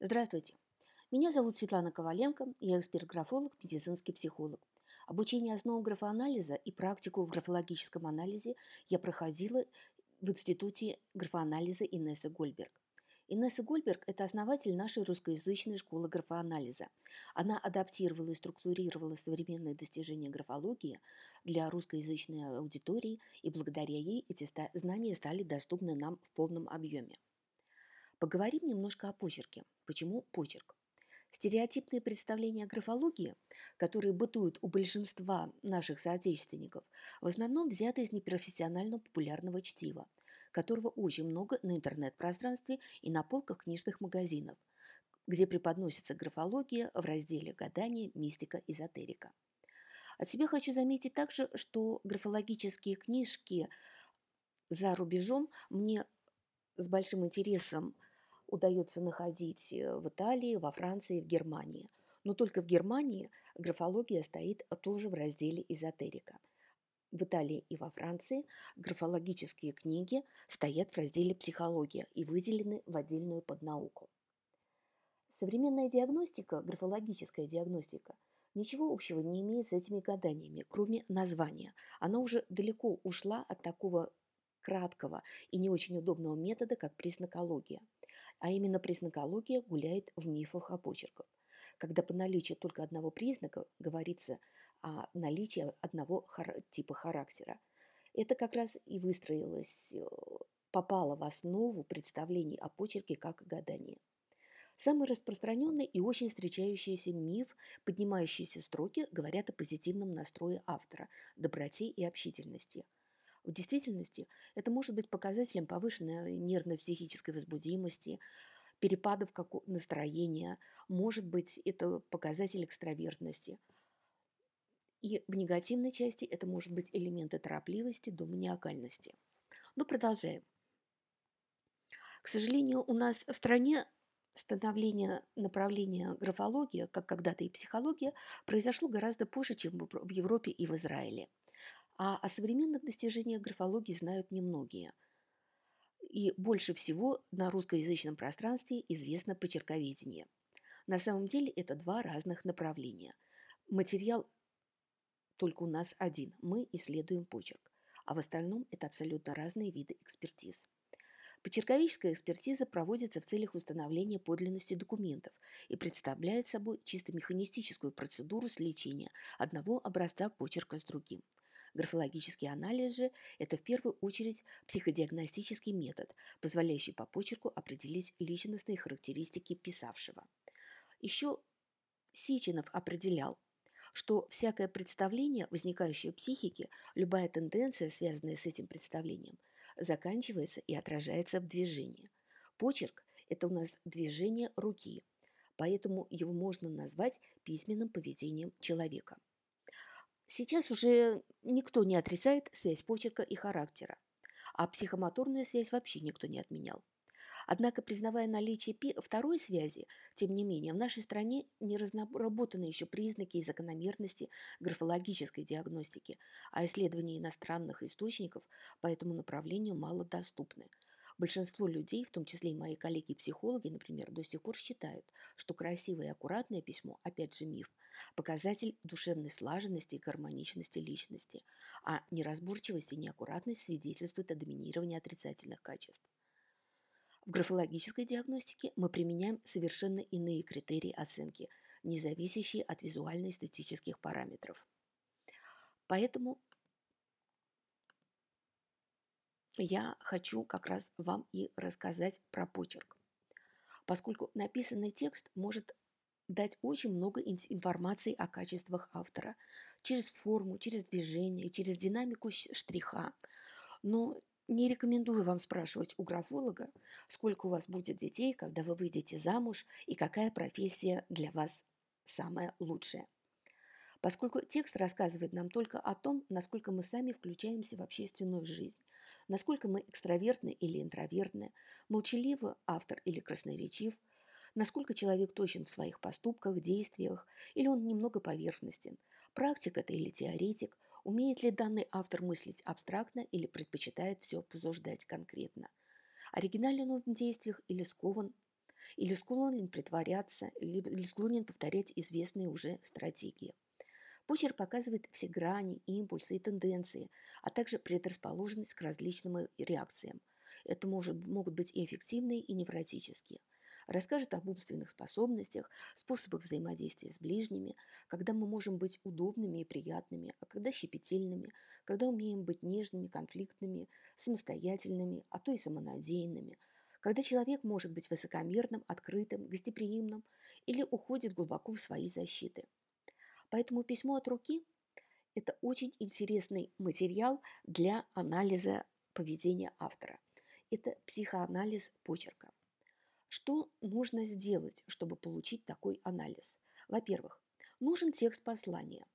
Здравствуйте. Меня зовут Светлана Коваленко, я эксперт-графолог, медицинский психолог. Обучение основам графоанализа и практику в графологическом анализе я проходила в Институте графоанализа Инессы Гольберг. Инесса Гольберг – это основатель нашей русскоязычной школы графоанализа. Она адаптировала и структурировала современные достижения графологии для русскоязычной аудитории, и благодаря ей эти знания стали доступны нам в полном объеме. Поговорим немножко о почерке. Почему почерк? Стереотипные представления о графологии, которые бытуют у большинства наших соотечественников, в основном взяты из непрофессионального популярного чтива, которого очень много на интернет-пространстве и на полках книжных магазинов, где преподносится графология в разделе «Гадание, мистика, эзотерика». От себя хочу заметить также, что графологические книжки за рубежом мне с большим интересом удается находить э, в Италии, во Франции, в Германии. Но только в Германии графология стоит тоже в разделе эзотерика. В Италии и во Франции графологические книги стоят в разделе психология и выделены в отдельную поднауку. Современная диагностика, графологическая диагностика, ничего общего не имеет с этими гаданиями, кроме названия. Она уже далеко ушла от такого краткого и не очень удобного метода, как признакология. А именно признакология гуляет в мифах о почерках, когда по наличию только одного признака говорится о наличии одного типа характера. Это как раз и выстроилось, э, попало в основу представлений о почерке как гадании. Самый распространенный и очень встречающийся миф, поднимающиеся строки, говорят о позитивном настрое автора, доброте и общительности – в действительности это может быть показателем повышенной нервно-психической возбудимости, перепадов настроения, может быть это показатель экстравертности. И в негативной части это может быть элементы торопливости до маниакальности. Но продолжаем. К сожалению, у нас в стране становление направления графология, как когда-то и психология, произошло гораздо позже, чем в Европе и в Израиле. А о современных достижениях графологии знают немногие. И больше всего на русскоязычном пространстве известно почерковедение. На самом деле это два разных направления. Материал только у нас один. Мы исследуем почерк. А в остальном это абсолютно разные виды экспертиз. Почерковическая экспертиза проводится в целях установления подлинности документов и представляет собой чисто механистическую процедуру сличения одного образца почерка с другим – Графологический анализ же – это в первую очередь психодиагностический метод, позволяющий по почерку определить личностные характеристики писавшего. Еще Сичинов определял, что всякое представление, возникающее в психике, любая тенденция, связанная с этим представлением, заканчивается и отражается в движении. Почерк – это у нас движение руки, поэтому его можно назвать письменным поведением человека. Сейчас уже никто не отрицает связь почерка и характера, а психомоторную связь вообще никто не отменял. Однако, признавая наличие второй связи, тем не менее, в нашей стране не разработаны еще признаки и закономерности графологической диагностики, а исследования иностранных источников по этому направлению мало доступны – Большинство людей, в том числе и мои коллеги-психологи, например, до сих пор считают, что красивое и аккуратное письмо, опять же миф, показатель душевной слаженности и гармоничности личности, а неразборчивость и неаккуратность свидетельствуют о доминировании отрицательных качеств. В графологической диагностике мы применяем совершенно иные критерии оценки, не зависящие от визуально-эстетических параметров. Поэтому я хочу как раз вам и рассказать про почерк. Поскольку написанный текст может дать очень много информации о качествах автора через форму, через движение, через динамику штриха. Но не рекомендую вам спрашивать у графолога, сколько у вас будет детей, когда вы выйдете замуж и какая профессия для вас самая лучшая поскольку текст рассказывает нам только о том, насколько мы сами включаемся в общественную жизнь, насколько мы экстравертны или интровертны, молчаливы автор или красноречив, насколько человек точен в своих поступках, действиях, или он немного поверхностен, практик это или теоретик, умеет ли данный автор мыслить абстрактно или предпочитает все обсуждать конкретно, оригинален он в действиях или скован или склонен притворяться, или склонен повторять известные уже стратегии. Почерк показывает все грани, импульсы и тенденции, а также предрасположенность к различным реакциям. Это может, могут быть и эффективные, и невротические – расскажет об умственных способностях, способах взаимодействия с ближними, когда мы можем быть удобными и приятными, а когда щепетильными, когда умеем быть нежными, конфликтными, самостоятельными, а то и самонадеянными, когда человек может быть высокомерным, открытым, гостеприимным или уходит глубоко в свои защиты. Поэтому письмо от руки – это очень интересный материал для анализа поведения автора. Это психоанализ почерка. Что нужно сделать, чтобы получить такой анализ? Во-первых, нужен текст послания,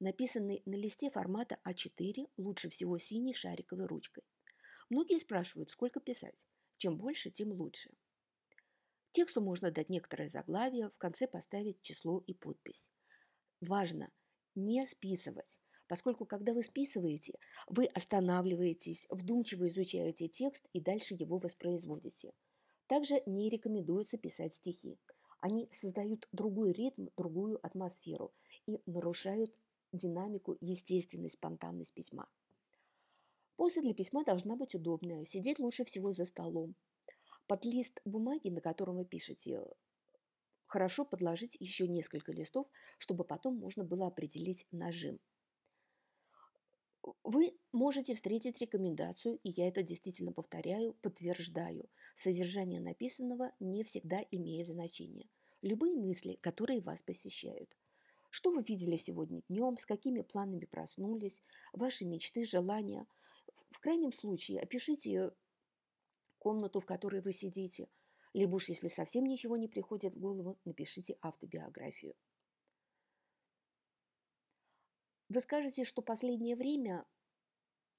написанный на листе формата А4, лучше всего синей шариковой ручкой. Многие спрашивают, сколько писать. Чем больше, тем лучше. Тексту можно дать некоторое заглавие, в конце поставить число и подпись. Важно не списывать, поскольку когда вы списываете, вы останавливаетесь, вдумчиво изучаете текст и дальше его воспроизводите – также не рекомендуется писать стихи. Они создают другой ритм, другую атмосферу и нарушают динамику, естественность, спонтанность письма. Поза для письма должна быть удобная. Сидеть лучше всего за столом. Под лист бумаги, на котором вы пишете, хорошо подложить еще несколько листов, чтобы потом можно было определить нажим. Вы можете встретить рекомендацию, и я это действительно повторяю, подтверждаю. Содержание написанного не всегда имеет значение. Любые мысли, которые вас посещают. Что вы видели сегодня днем, с какими планами проснулись, ваши мечты, желания. В крайнем случае опишите комнату, в которой вы сидите, либо уж если совсем ничего не приходит в голову, напишите автобиографию. Вы скажете, что последнее время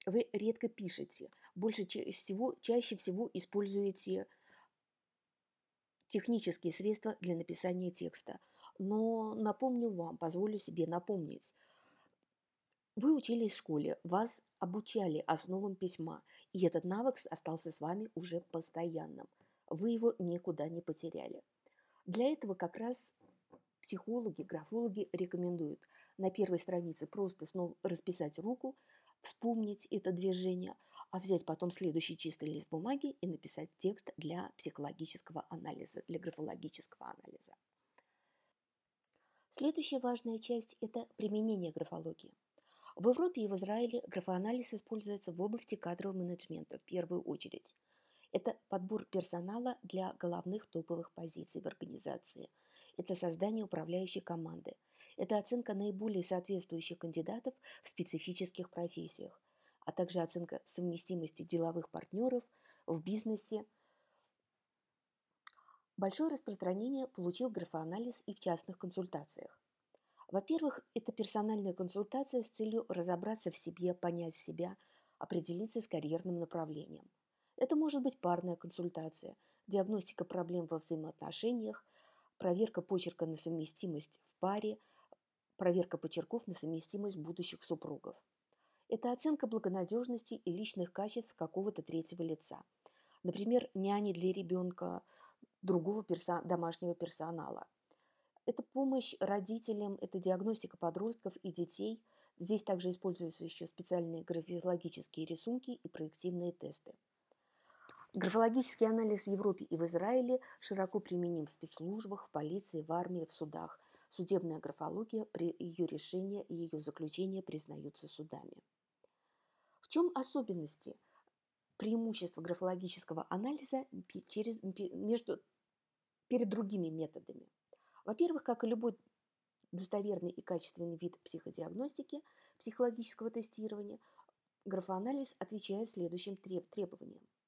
вы редко пишете, больше всего, чаще всего используете технические средства для написания текста. Но напомню вам, позволю себе напомнить. Вы учились в школе, вас обучали основам письма, и этот навык остался с вами уже постоянным. Вы его никуда не потеряли. Для этого как раз психологи, графологи рекомендуют на первой странице просто снова расписать руку, вспомнить это движение, а взять потом следующий чистый лист бумаги и написать текст для психологического анализа, для графологического анализа. Следующая важная часть – это применение графологии. В Европе и в Израиле графоанализ используется в области кадрового менеджмента в первую очередь. Это подбор персонала для головных топовых позиций в организации. Это создание управляющей команды. Это оценка наиболее соответствующих кандидатов в специфических профессиях, а также оценка совместимости деловых партнеров в бизнесе. Большое распространение получил графоанализ и в частных консультациях. Во-первых, это персональная консультация с целью разобраться в себе, понять себя, определиться с карьерным направлением – это может быть парная консультация, диагностика проблем во взаимоотношениях, проверка почерка на совместимость в паре, проверка почерков на совместимость будущих супругов. Это оценка благонадежности и личных качеств какого-то третьего лица. Например, няни для ребенка, другого перса- домашнего персонала. Это помощь родителям, это диагностика подростков и детей. Здесь также используются еще специальные графологические рисунки и проективные тесты. Графологический анализ в Европе и в Израиле широко применим в спецслужбах, в полиции, в армии, в судах. Судебная графология, при ее решении и ее заключение признаются судами. В чем особенности преимущества графологического анализа через, между, перед другими методами? Во-первых, как и любой достоверный и качественный вид психодиагностики, психологического тестирования, графоанализ отвечает следующим требованиям –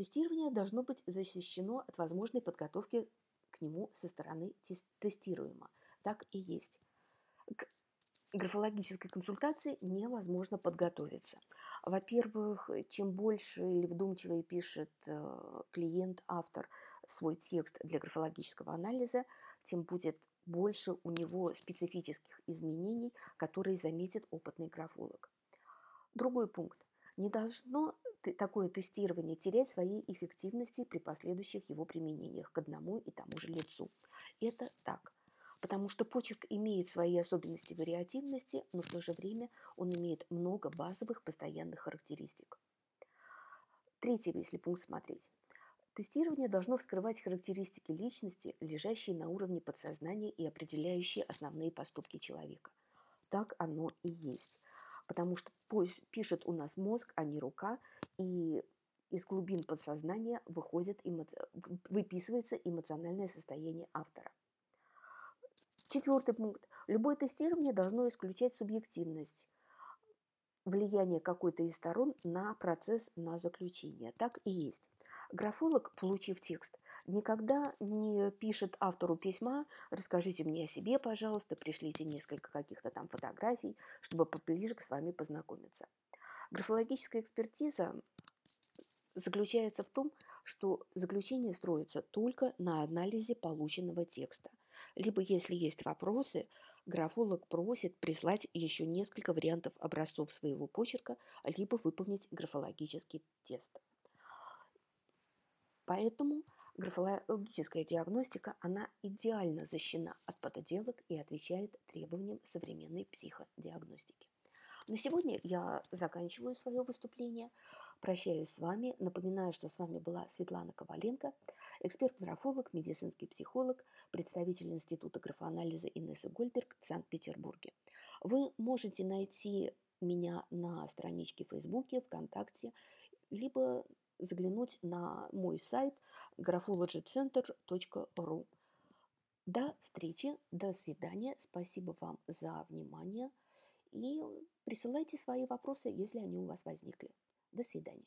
Тестирование должно быть защищено от возможной подготовки к нему со стороны тестируемого. Так и есть. К графологической консультации невозможно подготовиться. Во-первых, чем больше или вдумчивее пишет э, клиент, автор свой текст для графологического анализа, тем будет больше у него специфических изменений, которые заметит опытный графолог. Другой пункт. Не должно такое тестирование терять своей эффективности при последующих его применениях к одному и тому же лицу. Это так. Потому что почерк имеет свои особенности вариативности, но в то же время он имеет много базовых постоянных характеристик. Третий, если пункт смотреть. Тестирование должно вскрывать характеристики личности, лежащие на уровне подсознания и определяющие основные поступки человека. Так оно и есть. Потому что пишет у нас мозг, а не рука, и из глубин подсознания выходит, выписывается эмоциональное состояние автора. Четвертый пункт. Любое тестирование должно исключать субъективность, влияние какой-то из сторон на процесс, на заключение. Так и есть. Графолог, получив текст, никогда не пишет автору письма «расскажите мне о себе, пожалуйста, пришлите несколько каких-то там фотографий, чтобы поближе с вами познакомиться». Графологическая экспертиза заключается в том, что заключение строится только на анализе полученного текста. Либо, если есть вопросы, графолог просит прислать еще несколько вариантов образцов своего почерка, либо выполнить графологический тест. Поэтому графологическая диагностика, она идеально защищена от пододелок и отвечает требованиям современной психодиагностики. На сегодня я заканчиваю свое выступление. Прощаюсь с вами. Напоминаю, что с вами была Светлана Коваленко, эксперт-графолог, медицинский психолог, представитель Института графоанализа Инессы Гольберг в Санкт-Петербурге. Вы можете найти меня на страничке в Фейсбуке, ВКонтакте, либо заглянуть на мой сайт graphologycenter.ru. До встречи, до свидания. Спасибо вам за внимание. И присылайте свои вопросы, если они у вас возникли. До свидания.